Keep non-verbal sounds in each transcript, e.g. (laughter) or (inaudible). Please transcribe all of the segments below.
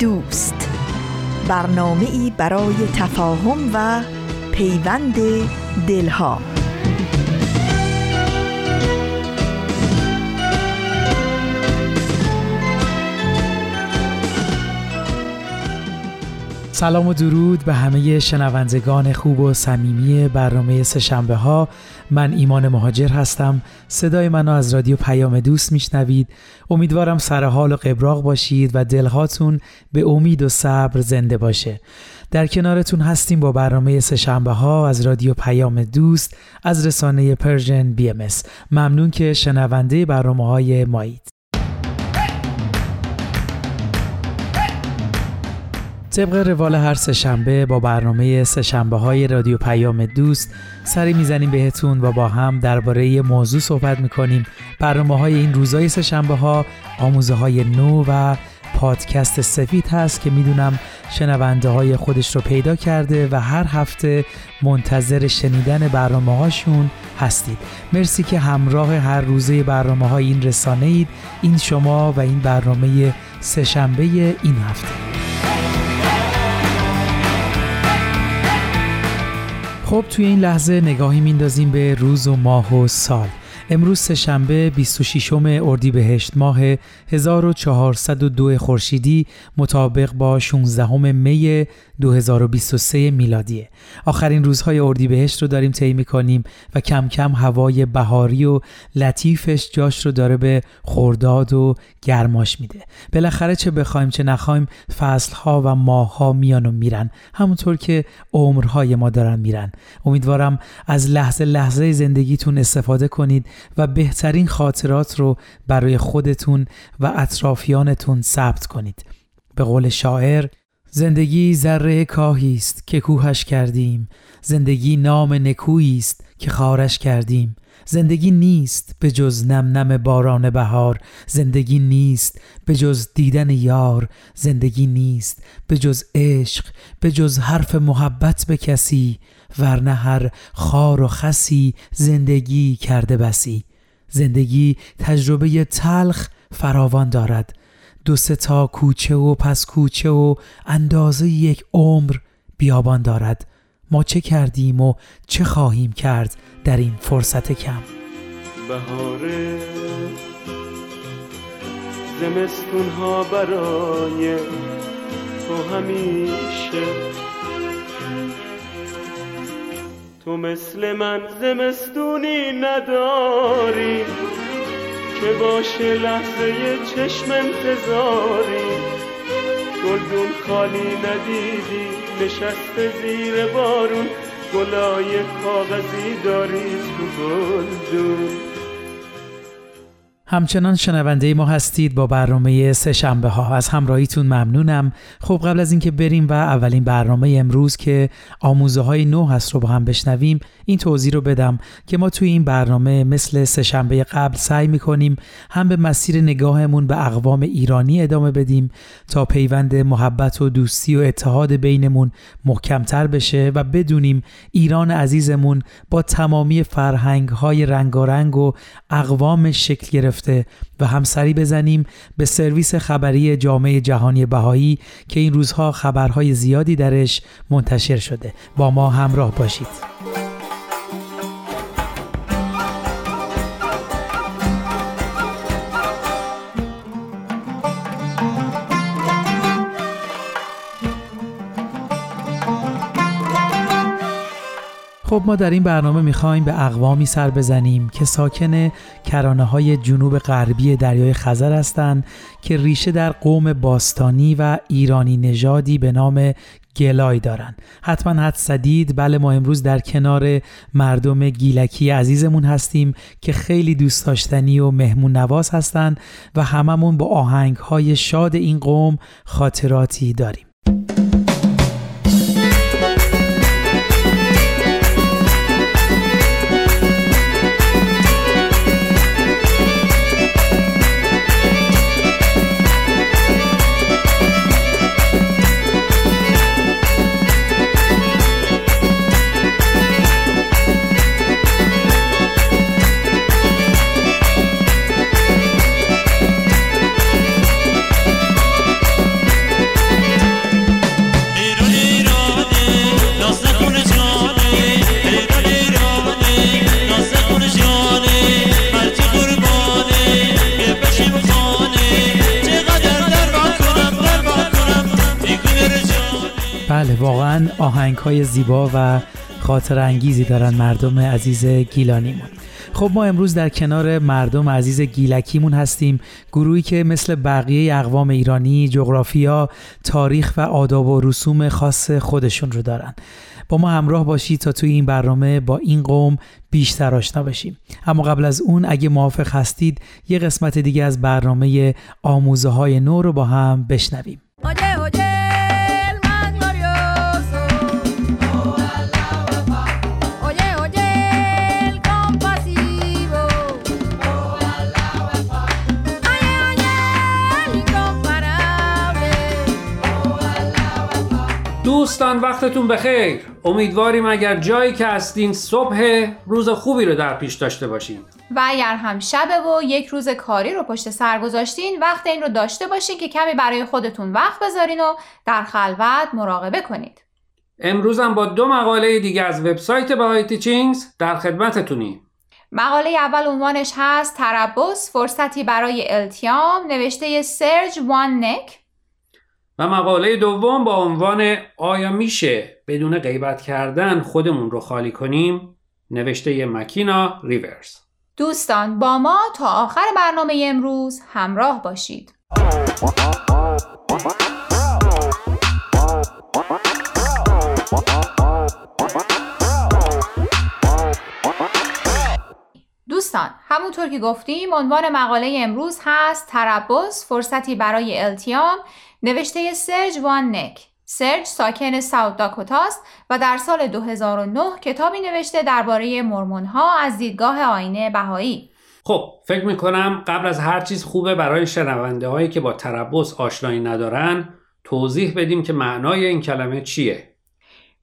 دوست. برنامه ای برای تفاهم و پیوند دلها. سلام و درود به همه شنوندگان خوب و صمیمی برنامه سهشنبه ها من ایمان مهاجر هستم. صدای منو از رادیو پیام دوست میشنوید. امیدوارم سر حال و قبراق باشید و دلهاتون به امید و صبر زنده باشه. در کنارتون هستیم با برنامه سهشنبه ها از رادیو پیام دوست از رسانه Persian BMS ممنون که شنونده برنامه های مایید. طبق روال هر سهشنبه با برنامه سهشنبه های رادیو پیام دوست سری می‌زنیم بهتون و با هم درباره موضوع صحبت می‌کنیم. برنامه های این روزای سهشنبه ها آموزه های نو و پادکست سفید هست که می‌دونم شنونده های خودش رو پیدا کرده و هر هفته منتظر شنیدن برنامه هاشون هستید. مرسی که همراه هر روزه برنامه های این رسانه اید این شما و این برنامه سهشنبه این هفته. خب توی این لحظه نگاهی میندازیم به روز و ماه و سال. امروز سهشنبه 26 اردیبهشت ماه 1402 خورشیدی مطابق با 16 می 2023 میلادیه. آخرین روزهای اردیبهشت رو داریم طی کنیم و کم کم هوای بهاری و لطیفش جاش رو داره به خورداد و گرماش میده. بالاخره چه بخوایم چه نخوایم فصلها و ماهها میان و میرن. همونطور که عمرهای ما دارن میرن. امیدوارم از لحظه لحظه زندگیتون استفاده کنید و بهترین خاطرات رو برای خودتون و اطرافیانتون ثبت کنید. به قول شاعر زندگی ذره کاهی است که کوهش کردیم. زندگی نام نکویی است که خارش کردیم. زندگی نیست به جز نم نم باران بهار. زندگی نیست به جز دیدن یار. زندگی نیست به جز عشق به جز حرف محبت به کسی. ورنه هر خار و خسی زندگی کرده بسی. زندگی تجربه تلخ فراوان دارد. دو سه تا کوچه و پس کوچه و اندازه یک عمر بیابان دارد. ما چه کردیم و چه خواهیم کرد در این فرصت کم؟ بهاره زمستون ها برای تو همیشه. تو مثل من زمستونی نداری. که باشه لحظه چشم انتظاری. گلدون خالی ندیدی نشسته زیر بارون. گلای کاغذی داری تو گلدون. همچنان شنونده ما هستید با برنامه سه شنبه ها. از همراهیتون ممنونم. خب قبل از اینکه بریم و اولین برنامه امروز که آموزه های نو هست رو با هم بشنویم این توضیح رو بدم که ما توی این برنامه مثل سه شنبه قبل سعی می‌کنیم هم به مسیر نگاهمون به اقوام ایرانی ادامه بدیم تا پیوند محبت و دوستی و اتحاد بینمون محکمتر بشه و بدونیم ایران عزیزمون با تمامی فرهنگ های رنگارنگ و اقوام شکل گرفته و همسری بزنیم به سرویس خبری جامعه جهانی بهایی که این روزها خبرهای زیادی درش منتشر شده. با ما همراه باشید. خب ما در این برنامه می‌خوایم به اقوامی سر بزنیم که ساکن کرانه های جنوب غربی دریای خزر هستند که ریشه در قوم باستانی و ایرانی نژادی به نام گلای دارن حتما حد صدید بله ما امروز در کنار مردم گیلکی عزیزمون هستیم که خیلی دوست داشتنی و مهمون نواز هستند و هممون با آهنگ های شاد این قوم خاطراتی داریم. آهنگ های زیبا و خاطر انگیزی دارن مردم عزیز گیلانیمون. خب ما امروز در کنار مردم عزیز گیلکیمون هستیم گروهی که مثل بقیه اقوام ایرانی جغرافیا تاریخ و آداب و رسوم خاص خودشون رو دارن. با ما همراه باشید تا توی این برنامه با این قوم بیشتر آشنا بشیم. اما قبل از اون اگه موافق هستید یه قسمت دیگه از برنامه آموزه های نو رو با هم بشنویم. دوستان وقتتون بخیر. امیدواریم اگر جایی که هستین صبح روز خوبی رو در پیش داشته باشین. و اگر هم شبه و یک روز کاری رو پشت سر گذاشتین وقت این رو داشته باشین که کمی برای خودتون وقت بذارین و در خلوت مراقبه کنید. امروزم با دو مقاله دیگه از وبسایت بهای تیچینگز در خدمتتونیم. مقاله اول عنوانش هست تربس فرصتی برای التیام نوشته سرج وان نک و مقاله دوم با عنوان آیا میشه بدون غیبت کردن خودمون رو خالی کنیم؟ نوشته مکینا ریورز. دوستان با ما تا آخر برنامه امروز همراه باشید. دوستان همونطور که گفتیم عنوان مقاله امروز هست تربس فرصتی برای التیام نوشته سرج وان نک. سرج ساکن ساوت داکوتاست و در سال 2009 کتابی نوشته درباره مرمون ها از دیدگاه آینه بهایی. خب فکر می‌کنم قبل از هر چیز خوبه برای شنونده هایی که با تربس آشنایی ندارن توضیح بدیم که معنای این کلمه چیه.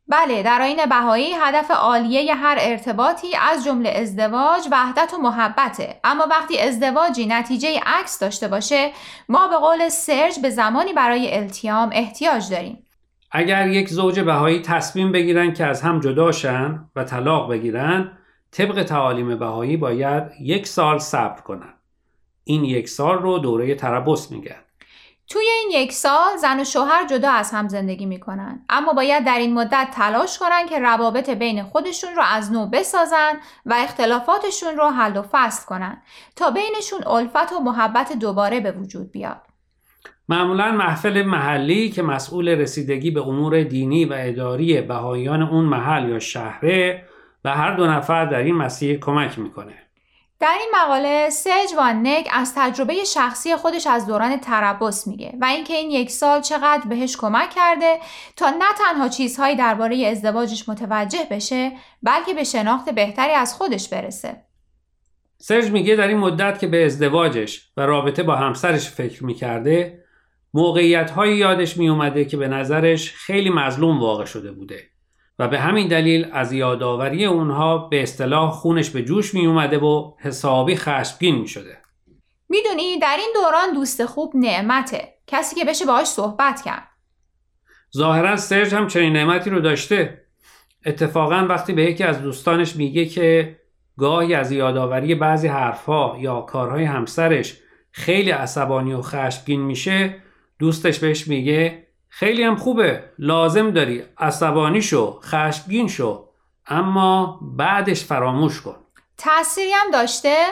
بله در آین بهایی هدف عالیه هر ارتباطی از جمله ازدواج وحدت و محبته. اما وقتی ازدواجی نتیجه عکس داشته باشه ما به قول سرج به زمانی برای التیام احتیاج داریم. اگر یک زوج بهایی تصمیم بگیرن که از هم جداشن و طلاق بگیرن طبق تعالیم بهایی باید یک سال صبر کنن. این یک سال رو دوره تربس میگن. توی این یک سال زن و شوهر جدا از هم زندگی می‌کنن. اما باید در این مدت تلاش کنن که روابط بین خودشون رو از نو بسازن و اختلافاتشون رو حل و فصل کنن تا بینشون الفت و محبت دوباره به وجود بیاد. معمولا محفل محلی که مسئول رسیدگی به امور دینی و اداری بهاییان اون محل یا شهره و هر دو نفر در این مسیر کمک می‌کنه. در این مقاله سج نک از تجربه شخصی خودش از دوران تربس میگه و اینکه این یک سال چقدر بهش کمک کرده تا نه تنها چیزهایی درباره ازدواجش متوجه بشه بلکه به شناخت بهتری از خودش برسه. سرج میگه در این مدت که به ازدواجش و رابطه با همسرش فکر می‌کرده موقعیت هایی یادش میومده که به نظرش خیلی مظلوم واقع شده بوده و به همین دلیل از یادآوری اونها به اصطلاح خونش به جوش می اومده و حسابی خشمگین می شده. می‌دونی در این دوران دوست خوب نعمته. کسی که بشه باهاش صحبت کرد. ظاهرا سرج هم چنین نعمتی رو داشته. اتفاقا وقتی به یکی از دوستانش میگه که گاهی از یادآوری بعضی حرفها یا کارهای همسرش خیلی عصبانی و خشمگین میشه دوستش بهش میگه خیلی هم خوبه. لازم داری. عصبانی شو. خشمگین شو. اما بعدش فراموش کن. تأثیری هم داشته؟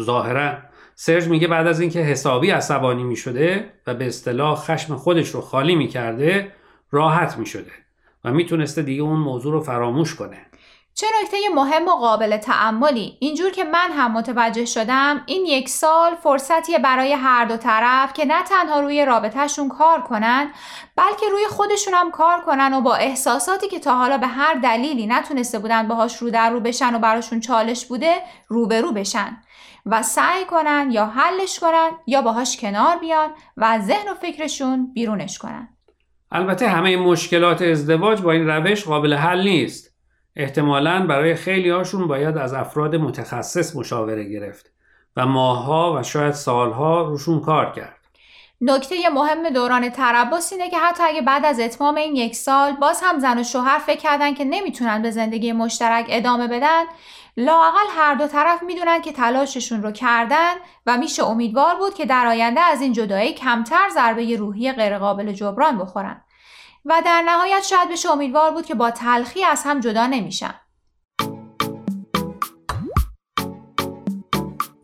ظاهرا. سرج میگه بعد از اینکه حسابی عصبانی می‌شده و به اصطلاح خشم خودش رو خالی می‌کرده راحت می شده و می‌تونسته دیگه اون موضوع رو فراموش کنه. چه نکته مهم و قابل تعملی اینجور که من هم متوجه شدم این یک سال فرصتیه برای هر دو طرف که نه تنها روی رابطهشون کار کنن بلکه روی خودشون هم کار کنن و با احساساتی که تا حالا به هر دلیلی نتونسته بودن باهاش رو در رو بشن و براشون چالش بوده روبرو بشن و سعی کنن یا حلش کنن یا باهاش کنار بیان و ذهن و فکرشون بیرونش کنن. البته همه مشکلات ازدواج با این روش قابل حل نیست. احتمالا برای خیلی هاشون باید از افراد متخصص مشاوره گرفت و ماهها و شاید سالها روشون کار کرد. نکته مهم دوران تربس اینه که حتی اگه بعد از اتمام این یک سال باز هم زن و شوهر فکر کردن که نمی‌تونن به زندگی مشترک ادامه بدن لاقل هر دو طرف می‌دونن که تلاششون رو کردن و میشه امیدوار بود که در آینده از این جدایی کمتر ضربه روحی غیرقابل جبران بخورن و در نهایت شاید بشه امیدوار بود که با تلخی از هم جدا نمیشن.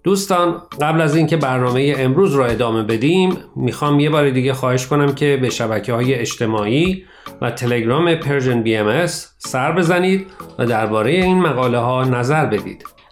دوستان قبل از اینکه برنامه امروز را ادامه بدیم می‌خوام یه بار دیگه خواهش کنم که به شبکه های اجتماعی و تلگرام Persian BMS سر بزنید و درباره این مقاله ها نظر بدید.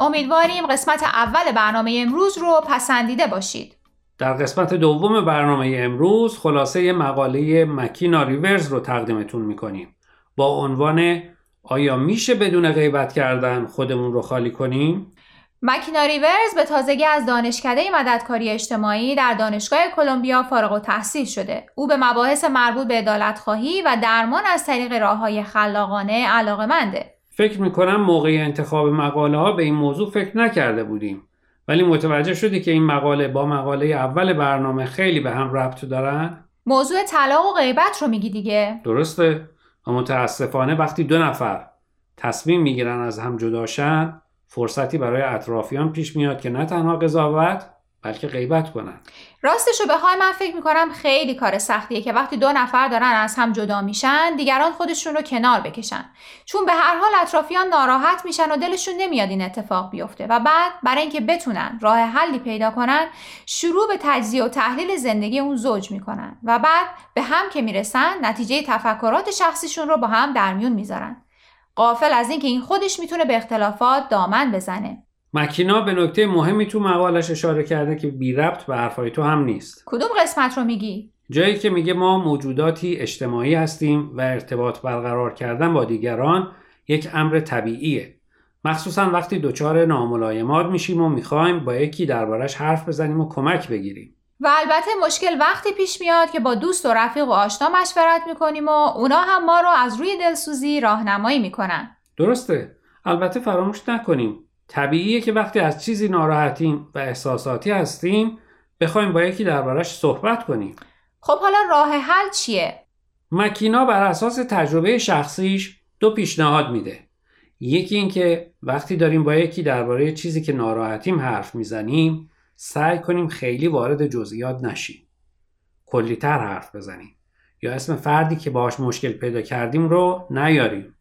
امیدواریم قسمت اول برنامه امروز رو پسندیده باشید. در قسمت دوم برنامه امروز خلاصه مقاله مکینا ریورز رو تقدیمتون می‌کنیم با عنوان آیا میشه بدون غیبت کردن خودمون رو خالی کنیم؟ مکینا ریورز به تازگی از دانشکده مددکاری اجتماعی در دانشگاه کلمبیا فارغ التحصیل شده. او به مباحث مربوط به عدالتخواهی و درمان از طریق راه های خلاقانه علاقمنده. فکر می‌کنم موقع انتخاب مقاله ها به این موضوع فکر نکرده بودیم. ولی متوجه شدی که این مقاله با مقاله اول برنامه خیلی به هم ربط دارن؟ موضوع طلاق و غیبت رو میگی دیگه درسته و متاسفانه وقتی دو نفر تصمیم می‌گیرن از هم جداشن فرصتی برای اطرافیان پیش میاد که نه تنها قضاوت بلکه غیبت کنن راستشو بخوای من فکر می‌کنم خیلی کار سختیه که وقتی دو نفر دارن از هم جدا میشن دیگران خودشون رو کنار بکشن. چون به هر حال اطرافیان ناراحت میشن و دلشون نمیاد این اتفاق بیفته و بعد برای اینکه بتونن راه حلی پیدا کنن شروع به تجزیه و تحلیل زندگی اون زوج می‌کنن و بعد به هم که می‌رسن نتیجه تفکرات شخصیشون رو با هم در میون می‌ذارن. قافل از اینکه این خودش می‌تونه به اختلافات دامن بزنه. مکینا به نکته مهمی تو مقالش اشاره کرده که بی ربط به حرفای تو هم نیست. کدوم قسمت رو میگی؟ جایی که میگه ما موجوداتی اجتماعی هستیم و ارتباط برقرار کردن با دیگران یک امر طبیعیه. مخصوصا وقتی دچار ناملایمات میشیم و می‌خوایم با یکی دربارش حرف بزنیم و کمک بگیریم. و البته مشکل وقتی پیش میاد که با دوست و رفیق و آشنا مشورت می‌کنیم و اونا هم ما رو از روی دلسوزی راهنمایی می‌کنن. درسته. البته فراموش نکنیم. طبیعیه که وقتی از چیزی ناراحتیم و احساساتی هستیم بخوایم با یکی دربارش صحبت کنیم. خب حالا راه حل چیه؟ مکینا بر اساس تجربه شخصیش دو پیشنهاد میده. یکی اینکه وقتی داریم با یکی درباره چیزی که ناراحتیم حرف می‌زنیم سعی کنیم خیلی وارد جزئیات نشیم. کلیتر حرف بزنیم. یا اسم فردی که باهاش مشکل پیدا کردیم رو نیاریم.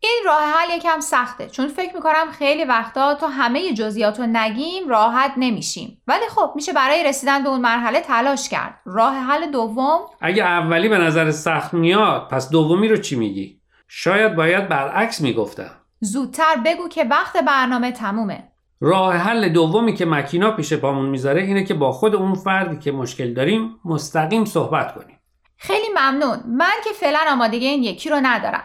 این راه حل یکم سخته چون فکر می‌کنم خیلی وقتا تا همه جزئیات رو نگیم راحت نمیشیم. ولی خب میشه برای رسیدن به اون مرحله تلاش کرد. راه حل دوم اگه اولی به نظر سخت میاد پس دومی رو چی میگی؟ شاید باید برعکس می‌گفتم. زودتر بگو که وقت برنامه تمومه. راه حل دومی که مکینا پیش پامون می‌ذاره اینه که با خود اون فردی که مشکل داریم مستقیم صحبت کنیم. خیلی ممنون. من که فعلا آمادگی این یکی رو ندارم.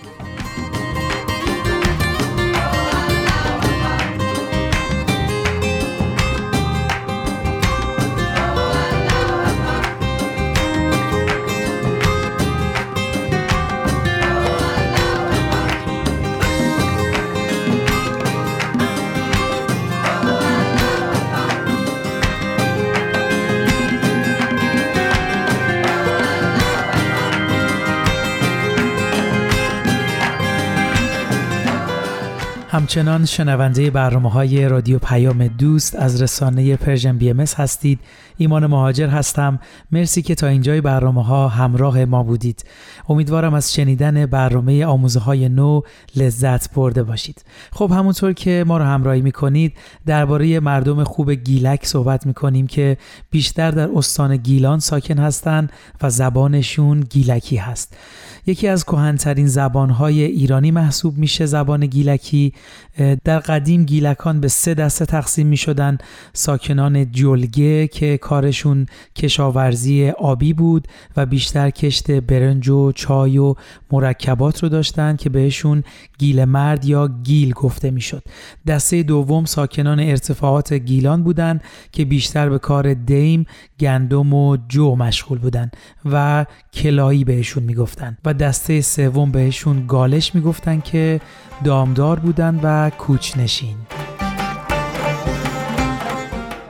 همچنان شنونده برنامه های رادیو پیام دوست از رسانه Persian BMS هستید. ایمان مهاجر هستم. مرسی که تا اینجای برنامه ها همراه ما بودید. امیدوارم از شنیدن برنامه آموزه های نو لذت برده باشید. خب همونطور که ما رو همراهی می‌کنید درباره مردم خوب گیلک صحبت می‌کنیم که بیشتر در استان گیلان ساکن هستند و زبانشون گیلکی هست. یکی از کهنترین زبانهای ایرانی محسوب میشه زبان گیلکی. در قدیم گیلکان به سه دسته تقسیم می شدن ساکنان جلگه که کارشون کشاورزی آبی بود و بیشتر کشت برنج و چای و مرکبات رو داشتن که بهشون گیل مرد یا گیل گفته می شد. دسته دوم ساکنان ارتفاعات گیلان بودند که بیشتر به کار دیم، گندم و جو مشغول بودن و کلایی بهشون می‌گفتن. و دسته سوم بهشون گالش می‌گفتن که دامدار بودن و کوچنشین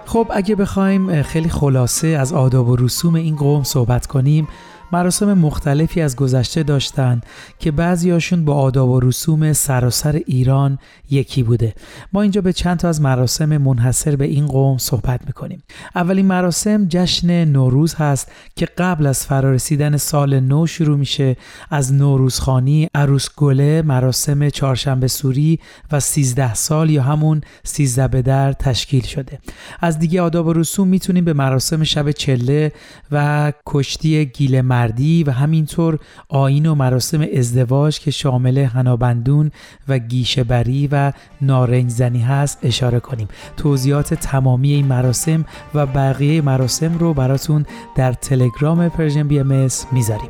خب اگه بخوایم خیلی خلاصه از آداب و رسوم این قوم صحبت کنیم. مراسم مختلفی از گذشته داشتند که بعضیاشون با آداب و رسوم سراسر ایران یکی بوده. ما اینجا به چند تا از مراسم منحصر به این قوم صحبت می‌کنیم. اولین مراسم جشن نوروز هست که قبل از فرارسیدن سال نو شروع میشه. از نوروزخانی عروس گله مراسم چهارشنبه سوری و سیزده سال یا همون سیزده به در تشکیل شده. از دیگه آداب و رسوم می‌تونیم به مراسم شب چله و کشتی گیل مردی و همینطور آین و مراسم ازدواج که شامل هنابندون و گیشهبری و نارنج زنی هست اشاره کنیم. توضیحات تمامی این مراسم و بقیه مراسم رو براتون در تلگرام Persian BMS می‌ذاریم.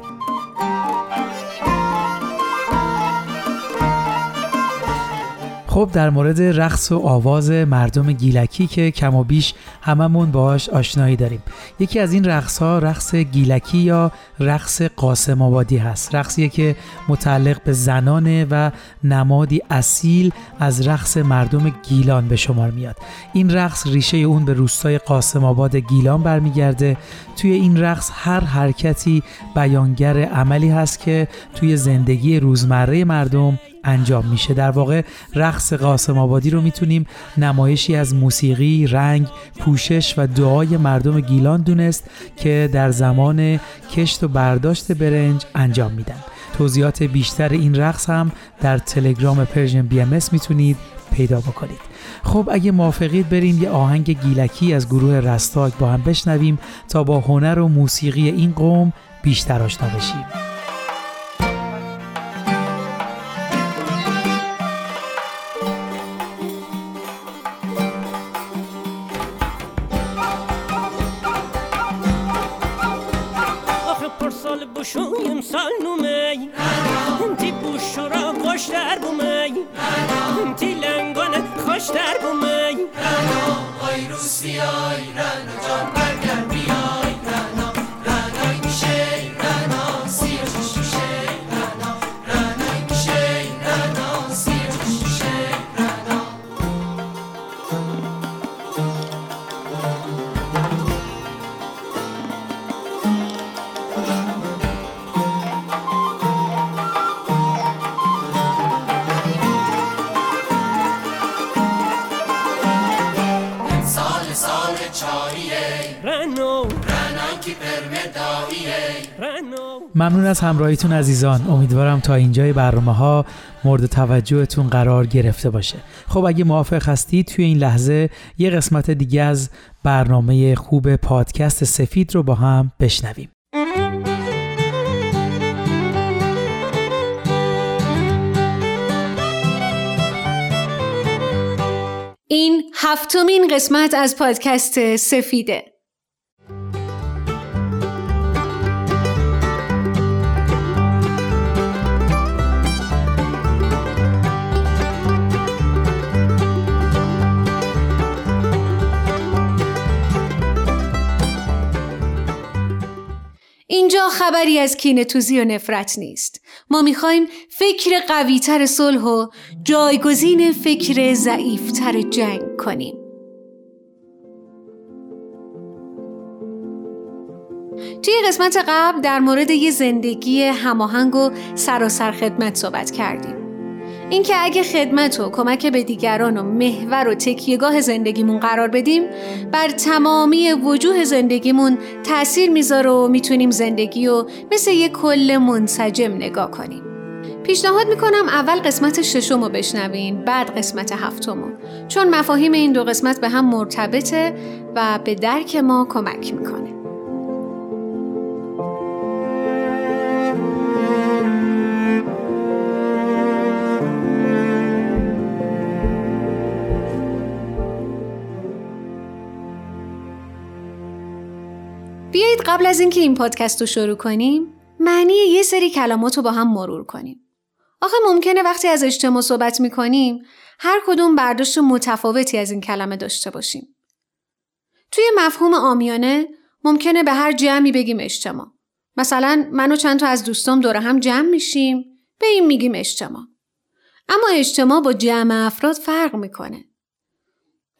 خب در مورد رقص و آواز مردم گیلکی که کم و بیش هممون باهاش آشنایی داریم. یکی از این رقص ها رقص گیلکی یا رقص قاسم آبادی هست. رقصیه که متعلق به زنانه و نمادی اصیل از رقص مردم گیلان به شمار میاد. این رقص ریشه اون به روستای قاسم آباد گیلان برمیگرده. توی این رقص هر حرکتی بیانگر عملی هست که توی زندگی روزمره مردم انجام میشه. در واقع رقص قاسم آبادی رو می‌تونیم نمایشی از موسیقی، رنگ، پوشش و دعای مردم گیلان دونست که در زمان کشت و برداشت برنج انجام میدن. توضیحات بیشتر این رقص هم در تلگرام Persian BMS می‌تونید پیدا بکنید. خب اگه موافقید بریم یه آهنگ گیلکی از گروه رستاک با هم بشنویم تا با هنر و موسیقی این قوم بیشتر آشنا بشیم. ممنون از همراهیتون عزیزان. امیدوارم تا اینجای برنامه ها مورد توجهتون قرار گرفته باشه. خب اگه موافق هستید توی این لحظه یه قسمت دیگه از برنامه خوب پادکست سفید رو با هم بشنویم. این هفتمین قسمت از پادکست سفیده. اینجا خبری از کینتوزی و نفرت نیست. ما می‌خوایم فکر قویتر صلح و جایگزین فکر ضعیفتر جنگ کنیم. توی قسمت قبل در مورد یه زندگی هماهنگ و سراسر خدمت صحبت کردیم. اینکه اگه خدمت و کمک به دیگران و محور و تکیهگاه زندگیمون قرار بدیم بر تمامی وجوه زندگیمون تاثیر می‌ذاره و می‌تونیم زندگی و مثل یه کل منسجم نگاه کنیم. پیشنهاد می‌کنم اول قسمت ششم رو بشنوین بعد قسمت هفتم چون مفاهیم این دو قسمت به هم مرتبطه و به درک ما کمک می‌کنه. بیایید قبل از اینکه این پادکست رو شروع کنیم معنی یه سری کلمات رو با هم مرور کنیم. آخه ممکنه وقتی از اجتماع صحبت می‌کنیم هر کدوم برداشت متفاوتی از این کلمه داشته باشیم. توی مفهوم آمیانه ممکنه به هر جمعی بگیم اجتماع. مثلا من و چند تا از دوستام دور هم جمع میشیم به این میگیم اجتماع. اما اجتماع با جمع افراد فرق می‌کنه.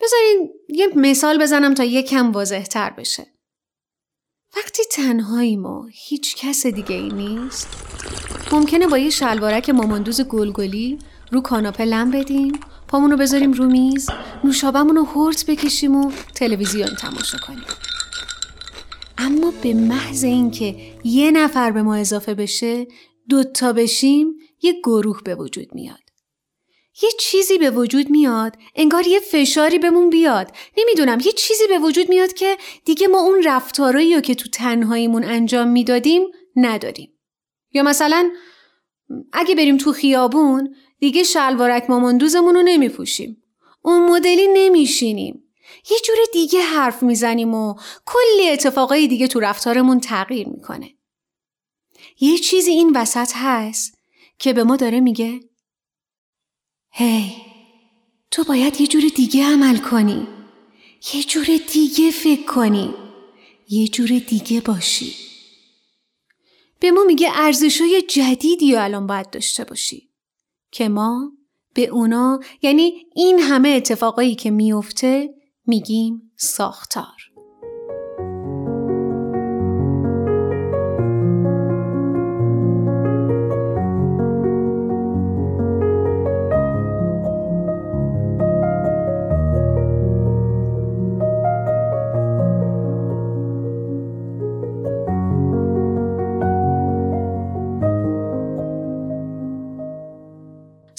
بذارین یه مثال بزنم تا یکم واضح تر بشه. وقتی تنهاییم و هیچ کس دیگه ای نیست ممکنه با یه شلوارک ماماندوز گلگلی رو کاناپه لم بدیم پامونو بذاریم رو میز نوشابمون رو هرت بکشیم و تلویزیون تماشا کنیم. اما به محض اینکه یه نفر به ما اضافه بشه دوتا بشیم یه گروه به وجود میاد. یه چیزی به وجود میاد. انگار یه فشاری بهمون بیاد. نمی‌دونم یه چیزی به وجود میاد که دیگه ما اون رفتارایی رو که تو تنهاییمون انجام می‌دادیم نداریم. یا مثلا اگه بریم تو خیابون دیگه شلوارک ماماندوزمون رو نمیپوشیم. اون مدلی نمیشینیم. یه جور دیگه حرف می‌زنیم و کلی اتفاقای دیگه تو رفتارمون تغییر می‌کنه. یه چیزی این وسط هست که به ما داره میگه هی تو باید یه جور دیگه عمل کنی. یه جور دیگه فکر کنی. یه جور دیگه باشی. به ما میگه ارزشای جدیدی الان باید داشته باشی. که ما به اونا یعنی این همه اتفاقایی که میفته میگیم ساختار.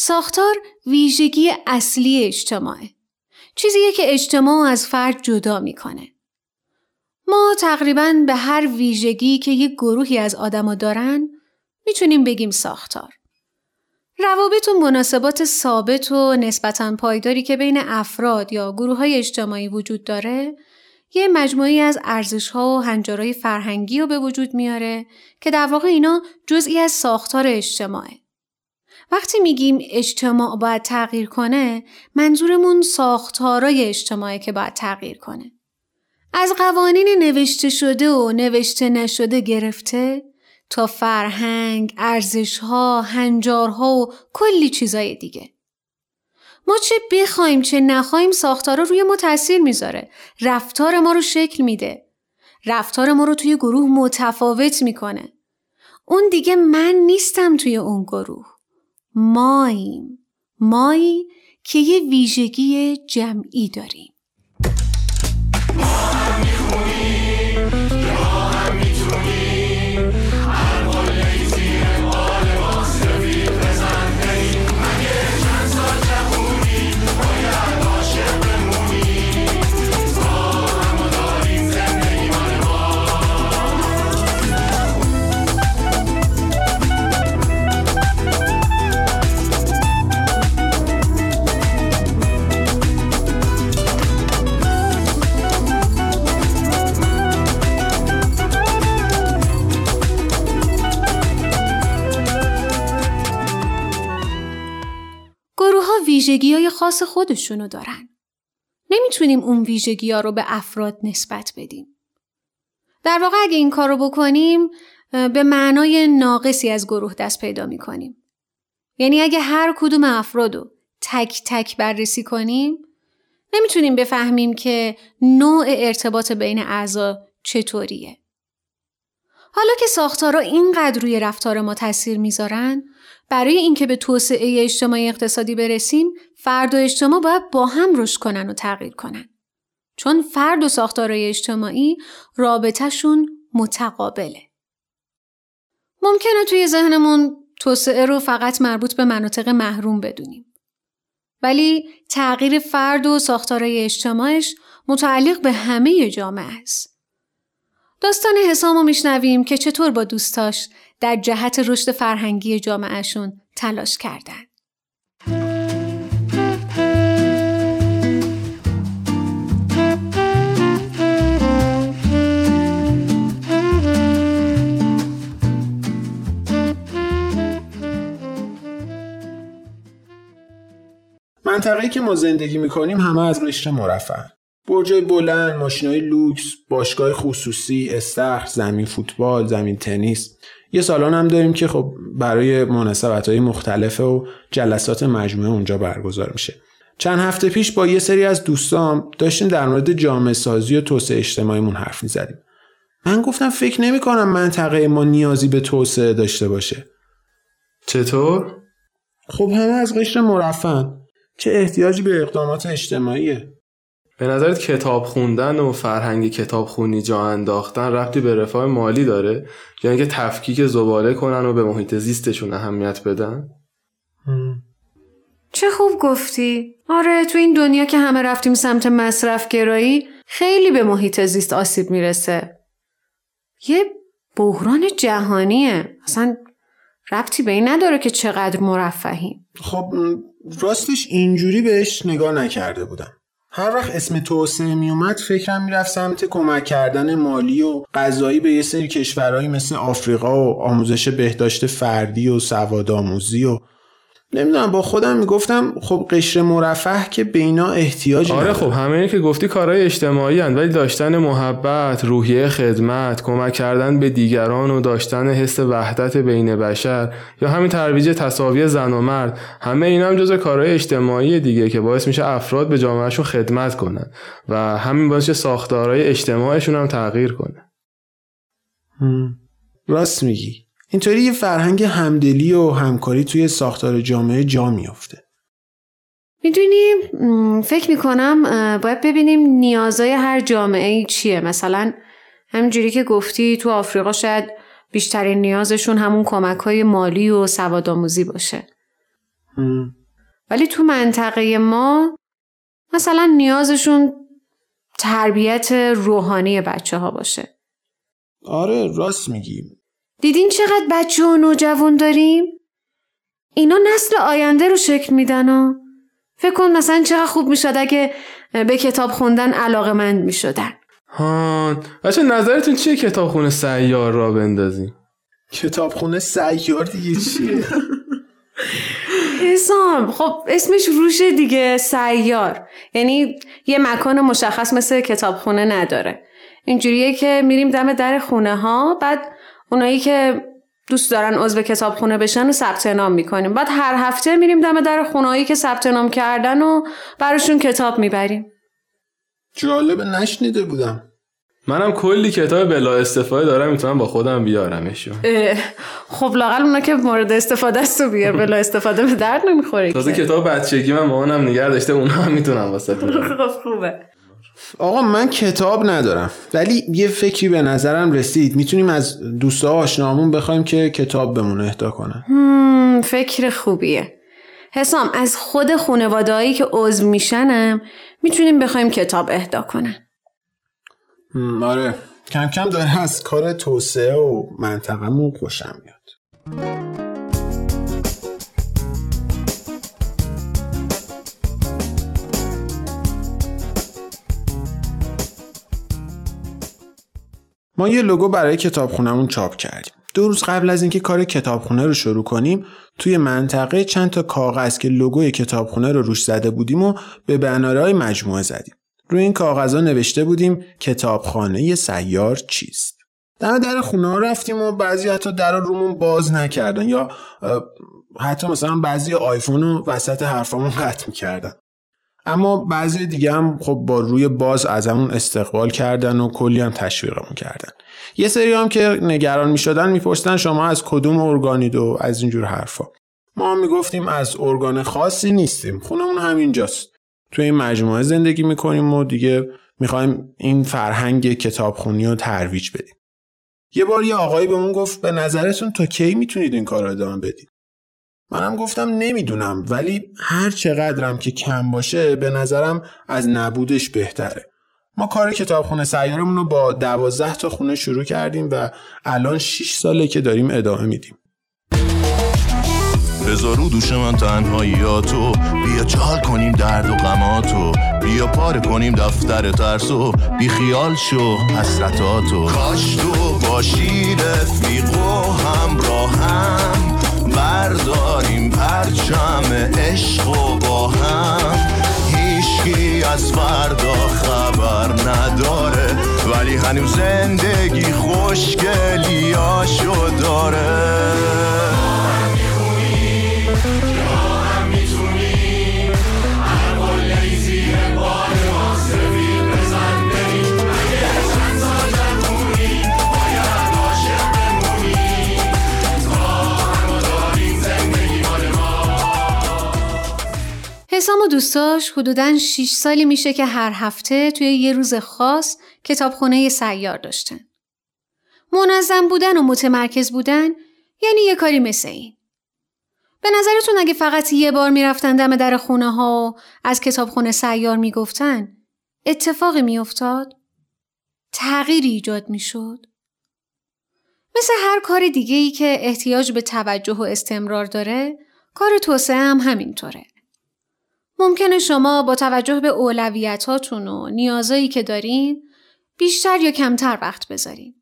ساختار ویژگی اصلی اجتماعه. چیزیه که اجتماع از فرد جدا می‌کنه. ما تقریبا به هر ویژگی که یک گروهی از آدما دارن می‌تونیم بگیم ساختار. روابط و مناسبات ثابت و نسبتا پایداری که بین افراد یا گروه های اجتماعی وجود داره یه مجموعی از ارزش ها و هنجارهای فرهنگی رو به وجود میاره که در واقع اینا جزئی از ساختار اجتماعه. وقتی میگیم اجتماع باید تغییر کنه منظورمون ساختارای اجتماعی که باید تغییر کنه. از قوانین نوشته شده و نوشته نشده گرفته تا فرهنگ، ارزشها، هنجارها و کلی چیزای دیگه. ما چه بخوایم چه نخوایم ساختارا روی ما تاثیر می‌ذاره. رفتار ما رو شکل میده. رفتار ما رو توی گروه متفاوت می‌کنه. اون دیگه من نیستم توی اون گروه. ماییم مایی که یه ویژگی جمعی داریم. ویژگی های خاص خودشونو دارن. نمی‌تونیم اون ویژگی ها رو به افراد نسبت بدیم. در واقع اگه این کار رو بکنیم به معنای ناقصی از گروه دست پیدا می‌کنیم. یعنی اگه هر کدوم افراد رو تک تک بررسی کنیم نمی‌تونیم بفهمیم که نوع ارتباط بین اعضا چطوریه. حالا که ساختارا اینقدر روی رفتار ما تاثیر می‌ذارن برای اینکه به توسعه اجتماعی اقتصادی برسیم فرد و اجتماع باید با هم رشد کنن و تغییر کنن. چون فرد و ساختارهای اجتماعی رابطهشون متقابله. ممکنه توی ذهنمون توسعه رو فقط مربوط به مناطق محروم بدونیم. ولی تغییر فرد و ساختارهای اجتماعش متعلق به همه جامعه است. داستان حسام رو میشنویم که چطور با دوستاش در جهت رشد فرهنگی جامعهشون تلاش کردن. منطقه‌ای که ما زندگی می‌کنیم همه از قشر مرفه برجای بلند، ماشینای لوکس، باشگاه خصوصی، استخر، زمین فوتبال، زمین تنیس. یه سالن هم داریم که خب برای مناسبت های مختلفه و جلسات مجموعه اونجا برگزار میشه. چند هفته پیش با یه سری از دوستام داشتیم در مورد جامعه سازی و توسعه اجتماعیمون حرف می‌زدیم. من گفتم فکر نمی کنم منطقه ما نیازی به توسعه داشته باشه. چطور؟ خب همه از قشر مرفن. چه احتیاجی به اقدامات اجتماعیه؟ به نظرت کتاب خوندن و فرهنگ کتاب خونی جا انداختن ربطی به رفاه مالی داره؟ یا اینکه تفکیک زباله کنن و به محیط زیستشون اهمیت بدن؟ چه خوب گفتی. آره تو این دنیا که همه رفتیم سمت مصرف گرایی خیلی به محیط زیست آسیب می‌رسه. یه بحران جهانیه. اصلا ربطی به این نداره که چقدر مرفهیم. خب راستش اینجوری بهش نگاه نکرده بودم. هر وقت اسم توسعه میومد فکرم می‌رفت سمت کمک کردن مالی و غذایی به یه سری کشورهایی مثل آفریقا و آموزش بهداشت فردی و سواد آموزی و نمی‌دونم با خودم می‌گفتم خب قشر مرفه که به اینا احتیاج آره خب همه که گفتی کارهای اجتماعی هن ولی داشتن محبت روحیه خدمت کمک کردن به دیگران و داشتن حس وحدت بین بشر یا همین ترویج تصاوی زن و مرد همه اینا هم جزو کارهای اجتماعی دیگه که باعث میشه افراد به جامعهشون خدمت کنن و همین باعث ساختارهای اجتماعشون هم تغییر کنه. راست میگی. اینطوری یه فرهنگ همدلی و همکاری توی ساختار جامعه جا میافته. می‌دونی؟ فکر می‌کنم باید ببینیم نیازای هر جامعه ای چیه. مثلا همینجوری که گفتی تو آفریقا شاید بیشترین نیازشون همون کمک های مالی و سواد آموزی باشه. ولی تو منطقه ما مثلا نیازشون تربیت روحانی بچه ها باشه. آره راست میگیم دیدین چقدر بچه و نوجوان داریم؟ اینا نسل آینده رو شکل میدن و فکر کن مثلا چقدر خوب می‌شد اگه به کتاب خوندن علاقه مند می‌شدن هان بچه نظرتون چیه کتاب خونه سیار را بندازیم؟ کتاب خونه سیار دیگه چیه؟ حسام خب اسمش روشه دیگه سیار یعنی یه مکان مشخص مثل کتابخونه نداره اینجوریه که میریم دم در خونه ها بعد اونایی که دوست دارن عضو کتابخونه بشن و ثبت نام می‌کنیم. بعد هر هفته میریم دم در خونهایی که ثبت نام کردن و براشون کتاب می‌بریم. جالب نشنیده بودم. منم کلی کتاب بلا استفاده دارم می‌تونم با خودم بیارمشون خب لاقل اونا که مورد استفاده است و بیار بلا استفاده به درد نمی‌خوره تازه کتاب بچگی من مامانم نگه داشته اونا هم می‌تونم واسه (laughs) خب خوبه. آقا من کتاب ندارم. ولی یه فکری به نظرم رسید. می‌تونیم از دوستا آشنامون بخوایم که کتاب بمون اهدا کنن. فکر خوبیه. حسام از خود خانوادهایی که عضو میشنم می‌تونیم بخوایم کتاب اهدا کنن. آره. کم کم داره از کار توسعه و منطقهمون خوشم میاد. ما یه لوگو برای کتابخونمون چاپ کردیم. دو روز قبل از اینکه کار کتابخونه رو شروع کنیم توی منطقه چند تا کاغذ که لوگوی کتابخونه رو روش زده بودیم و به بنارهای مجموعه زدیم. روی این کاغذها نوشته بودیم کتابخانه سیار چیست. دم در خونه ها رفتیم و بعضی حتی در رومون باز نکردن یا حتی مثلا بعضی آیفون رو وسط حرفامون قطع می‌کردن. اما بعضی دیگه هم خب با روی باز از همون استقبال کردن و کلی هم تشویقمون کردن. یه سری هم که نگران می‌شدن میپرسیدن شما از کدوم ارگانید و از اینجور حرفا. ما هم می‌گفتیم از ارگان خاصی نیستیم. خونمون همینجاست. توی این مجموعه زندگی می‌کنیم و دیگه می‌خوایم این فرهنگ کتابخونی رو ترویج بدیم. یه بار یه آقایی بهمون گفت به نظرتون تا کی می‌تونید این کار رو ادامه بدید؟ منم گفتم نمی‌دونم ولی هر چقدرم که کم باشه به نظرم از نبودش بهتره. ما کار کتابخونه سیارمون رو با دوازده تا خونه شروع کردیم و الان 6 ساله که داریم ادامه میدیم. بذارو دوش من تنهاییاتو بیا چال کنیم درد و غماتو. بیا پاره کنیم دفتر ترسو. بی خیال شو حسرتاتو. کاش تو باشی رفیق و همراهم برداریم پرچم عشق و با هم. هیچکی از فردا خبر نداره ولی هنوز زندگی خوشگلیاشو داره. حسام و دوستاش حدوداً 6 سالی میشه که هر هفته توی یه روز خاص کتابخونه سیار داشتن. منظم بودن و متمرکز بودن یعنی یه کاری مثل این. به نظرتون اگه فقط یه بار می‌رفتن دم در خونه ها و از کتابخونه سیار می‌گفتن اتفاقی میافتاد؟ تغییری ایجاد می‌شد؟ مثل هر کار دیگه ای که احتیاج به توجه و استمرار داره، کار توسعه هم همینطوره. ممکنه شما با توجه به اولویتاتون و نیازایی که دارین بیشتر یا کمتر وقت بذارین.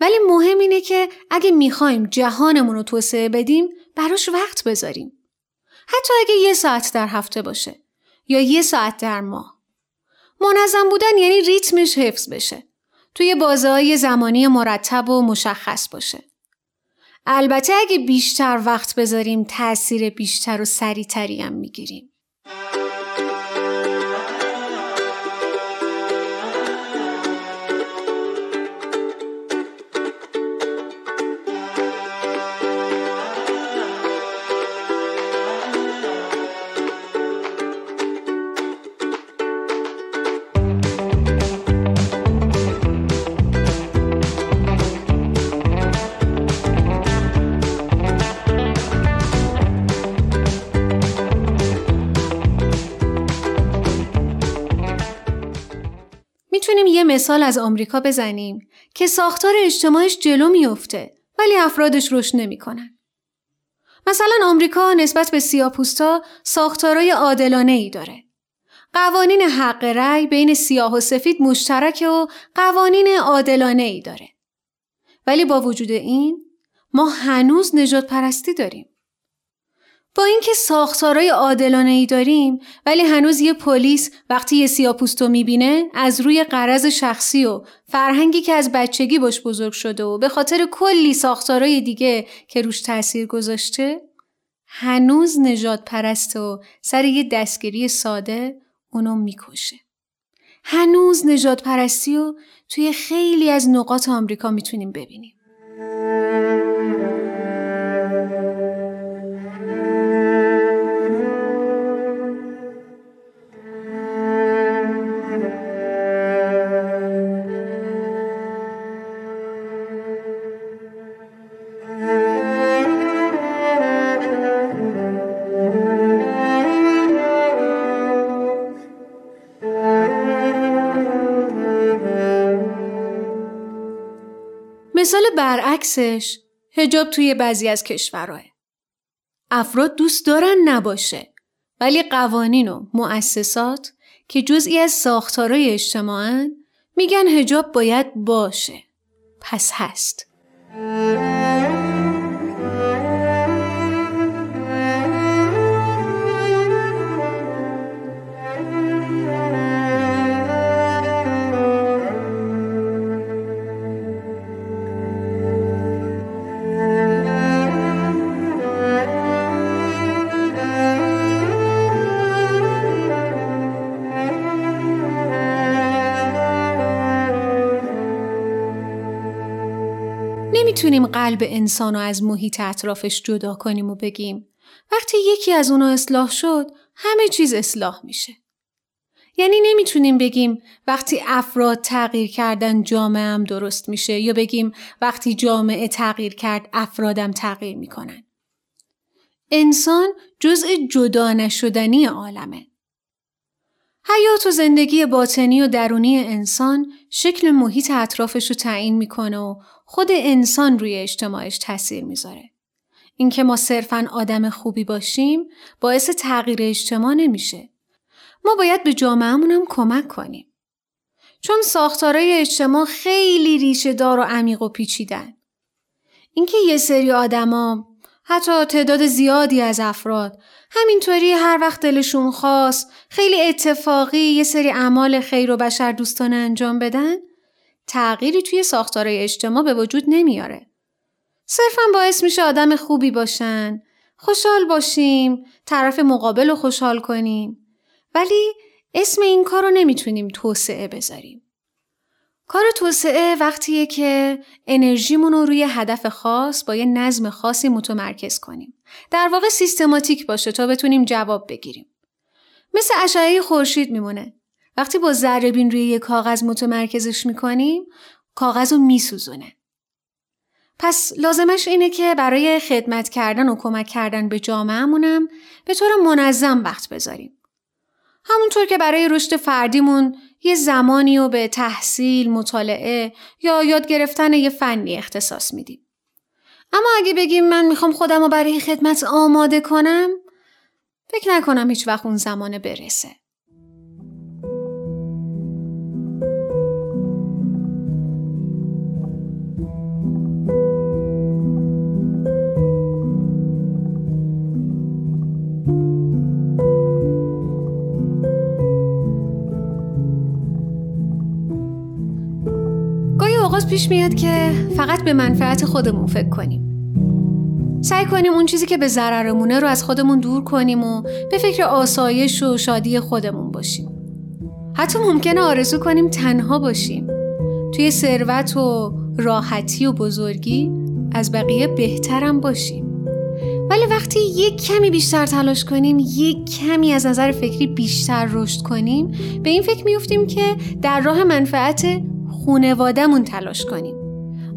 ولی مهم اینه که اگه می‌خوایم جهانمون رو توسعه بدیم براش وقت بذاریم. حتی اگه یه ساعت در هفته باشه یا یه ساعت در ماه. منظم بودن یعنی ریتمش حفظ بشه. توی بازه زمانی مرتب و مشخص باشه. البته اگه بیشتر وقت بذاریم تاثیر بیشتر و سریعتری هم می‌گیریم. Thank you. می‌تونیم یه مثال از آمریکا بزنیم که ساختار اجتماعش جلو میفته ولی افرادش رشد نمی‌کنن. مثلا آمریکا نسبت به سیاپوستا ساختارای عادلانه ای داره. قوانین حق رأی بین سیاه و سفید مشترک و قوانین عادلانه ای داره. ولی با وجود این ما هنوز نجات پرستی داریم. با اینکه ساختارای عادلانه ای داریم ولی هنوز یه پلیس وقتی یه سیاپوستو می‌بینه از روی قرض شخصی و فرهنگی که از بچگی باش بزرگ شده و به خاطر کلی ساختارای دیگه که روش تاثیر گذاشته هنوز نجات پرست و سر یه دستگیری ساده اونو می‌کشه. هنوز نجات پرستی و توی خیلی از نقاط آمریکا می‌تونیم ببینیم. مثال برعکسش هجاب توی بعضی از کشورهای. افراد دوست دارن نباشه ولی قوانین و مؤسسات که جزئی از ساختارای اجتماعن میگن هجاب باید باشه. پس هست. قلب انسان رو از محیط اطرافش جدا کنیم و بگیم وقتی یکی از اونا اصلاح شد همه چیز اصلاح میشه. یعنی نمی‌تونیم بگیم وقتی افراد تغییر کردن جامعه هم درست میشه یا بگیم وقتی جامعه تغییر کرد افرادم تغییر می‌کنن. انسان جزء جدا نشدنی عالمه. حیات و زندگی باطنی و درونی انسان شکل محیط اطرافش رو تعیین می‌کنه و خود انسان روی اجتماعش تاثیر می‌ذاره. اینکه ما صرفا آدم خوبی باشیم باعث تغییر اجتماع نمیشه. ما باید به جامعهمون هم کمک کنیم. چون ساختارهای اجتماع خیلی ریشه دار و عمیق و پیچیدن. اینکه یه سری آدما حتی تعداد زیادی از افراد همینطوری هر وقت دلشون خواست خیلی اتفاقی یه سری اعمال خیر و بشر دوستانه انجام بدن تغییری توی ساختارهای اجتماع به وجود نمیاره. صرفا باعث میشه آدم خوبی باشن، خوشحال باشیم، طرف مقابل رو خوشحال کنیم. ولی اسم این کار رو نمی‌تونیم توسعه بذاریم. کار توسعه وقتیه که انرژیمون رو روی هدف خاص با یه نظم خاصی متمرکز کنیم. در واقع سیستماتیک باشه تا بتونیم جواب بگیریم. مثل اشعه خورشید میمونه. وقتی با ذره بین روی یک کاغذ متمرکزش می‌کنیم کاغذ رو میسوزونه. پس لازمش اینه که برای خدمت کردن و کمک کردن به جامعهمونم به طور منظم وقت بذاریم. همونطور که برای رشد فردیمون یه زمانی رو به تحصیل، مطالعه یا یاد گرفتن یه فنی اختصاص میدیم. اما اگه بگیم من می‌خوام خودم رو برای خدمت آماده کنم فکر نکنم هیچ وقت اون زمانه برسه. پیش میاد که فقط به منفعت خودمون فکر کنیم. سعی کنیم اون چیزی که به ضررمونه رو از خودمون دور کنیم و به فکر آسایش و شادی خودمون باشیم. حتی ممکنه آرزو کنیم تنها باشیم. توی ثروت و راحتی و بزرگی از بقیه بهترم باشیم. ولی وقتی یک کمی بیشتر تلاش کنیم یک کمی از نظر فکری بیشتر رشد کنیم به این فکر میفتیم که در راه منفعت خونوادمون تلاش کنیم.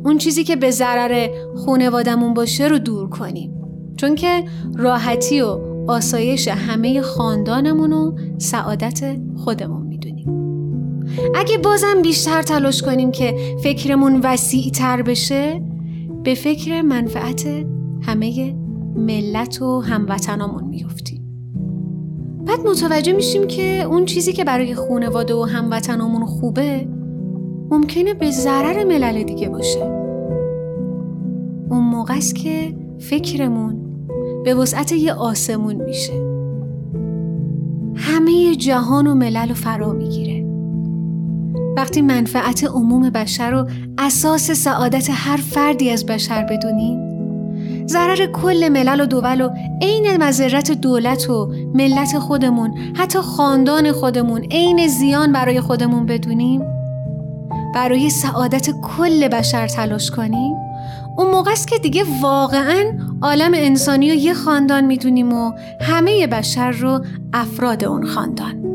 اون چیزی که به ضرر خونوادمون باشه رو دور کنیم. چون که راحتی و آسایش همه خاندانمون و سعادت خودمون می‌دونیم. اگه بازم بیشتر تلاش کنیم که فکرمون وسیع تر بشه به فکر منفعت همه ملت و هموطنامون میفتیم. بعد متوجه میشیم که اون چیزی که برای خونواده و هموطنامون خوبه ممکنه به ضرر ملل دیگه باشه. اون موقع است که فکرمون به وسعت یه آسمون میشه. همه جهان و ملل رو فرا می‌گیره. وقتی منفعت عموم بشر رو اساس سعادت هر فردی از بشر بدونیم ضرر کل ملل و دول و عین مذرت دولت و ملت خودمون حتی خاندان خودمون عین زیان برای خودمون بدونیم برای سعادت کل بشر تلاش کنیم؟ اون موقع است که دیگه واقعا عالم انسانی رو یه خاندان می‌دونیم و همه بشر رو افراد اون خاندان.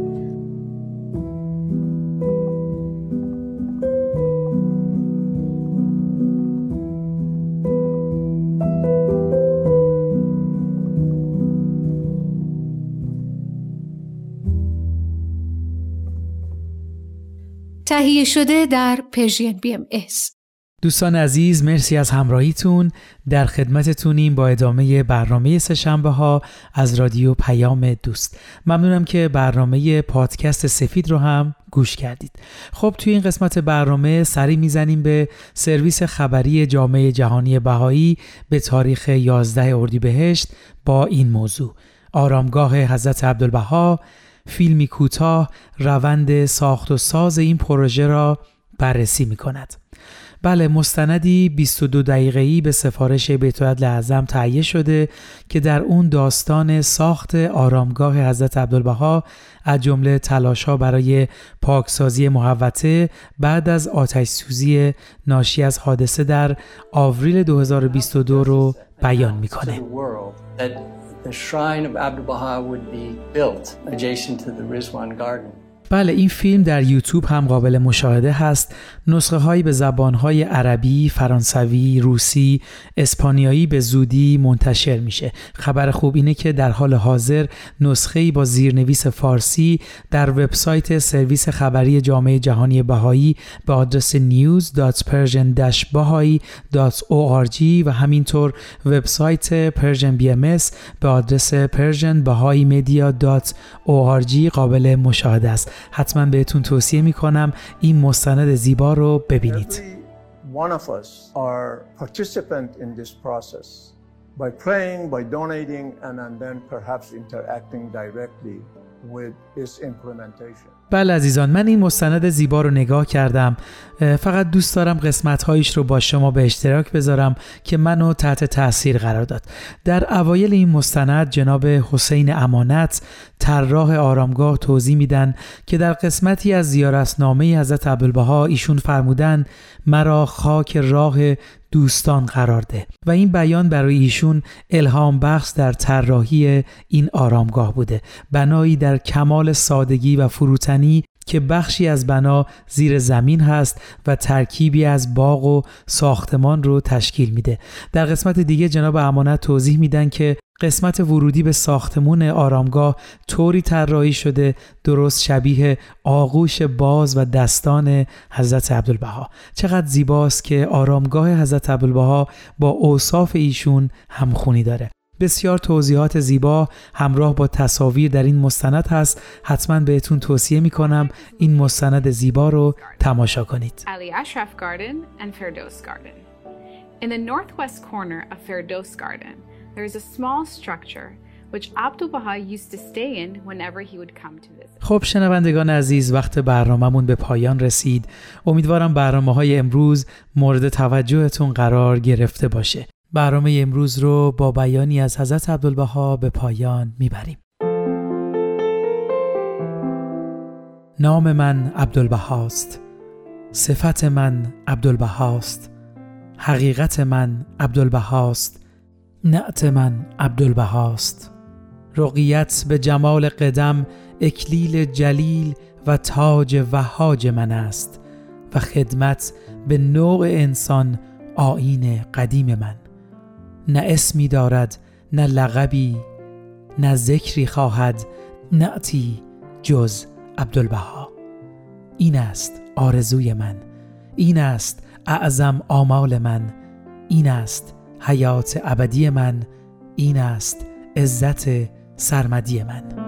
تهیه شده در Persian BMS. دوستان عزیز مرسی از همراهیتون. در خدمتتونیم با ادامه برنامه سهشنبه ها از رادیو پیام دوست. ممنونم که برنامه پادکست سفید رو هم گوش کردید. خب توی این قسمت برنامه سری می‌زنیم به سرویس خبری جامعه جهانی بهایی به تاریخ 11 اردیبهشت با این موضوع. آرامگاه حضرت عبدالبها فیلمی کوتاه روند ساخت و ساز این پروژه را بررسی می کند. بله مستندی 22 دقیقه‌ای به سفارش بیت اعظم تهیه شده که در اون داستان ساخت آرامگاه حضرت عبدالبها از جمله تلاش‌ها برای پاکسازی محوطه بعد از آتش سوزی ناشی از حادثه در آوریل 2022 رو بیان می‌کنه. the shrine of Abdu'l Baha would be built adjacent to the Rizwan Garden. بله این فیلم در یوتیوب هم قابل مشاهده هست. نسخه هایی به زبان های عربی، فرانسوی، روسی، اسپانیایی به زودی منتشر میشه. خبر خوب اینه که در حال حاضر نسخه با زیرنویس فارسی در وبسایت سرویس خبری جامعه جهانی بهایی به آدرس news.persian-bahai.org و همینطور وبسایت Persian BMS به آدرس persianbahaimedia.org قابل مشاهده است. حتما بهتون توصیه می‌کنم این مستند زیبا رو ببینید one of us are participant in this process by praying, by donating, and, then perhaps interacting directly with its implementation. بله عزیزان من این مستند زیبا رو نگاه کردم. فقط دوست دارم قسمت هایش رو با شما به اشتراک بذارم که منو تحت تاثیر قرار داد. در اوایل این مستند جناب حسین امانت طراح آرامگاه توضیح میدن که در قسمتی از زیارتنامه حضرت عبدالبها ایشون فرمودن مرا خاک راه دوستان قرار ده. و این بیان برای ایشون الهام بخش در طراحی این آرامگاه بوده. بنایی در کمال سادگی و فروتنی که بخشی از بنا زیر زمین هست و ترکیبی از باغ و ساختمان رو تشکیل میده. در قسمت دیگه جناب امانت توضیح میدن که قسمت ورودی به ساختمون آرامگاه طوری طراحی شده درست شبیه آغوش باز و دستان حضرت عبدالبها. چقدر زیباست که آرامگاه حضرت عبدالبها با اوصاف ایشون همخونی داره. بسیار توضیحات زیبا همراه با تصاویر در این مستند هست. حتما بهتون توصیه می‌کنم این مستند زیبا رو تماشا کنید. Ali Ashraf Garden and Firdos Garden. In the northwest corner of Firdos Garden there is a small structure which Abdul Baha used to stay in whenever he would come to visit. خب شنوندگان عزیز وقت برنامهمون به پایان رسید. امیدوارم برنامه های امروز مورد توجهتون قرار گرفته باشه. برنامه امروز رو با بیانی از حضرت عبدالبها به پایان می‌بریم. نام من عبدالبهاست. صفت من عبدالبهاست. حقیقت من عبدالبهاست. نعت من عبدالبهاست. رقیت به جمال قدم اکلیل جلیل و تاج وهاج من است و خدمت به نوع انسان آین قدیم من. نه اسمی دارد نه لقبی نه ذکری خواهد نعتی جز عبدالبها. این است آرزوی من این است اعظم آمال من این است حیات ابدی من این است عزت سرمدی من.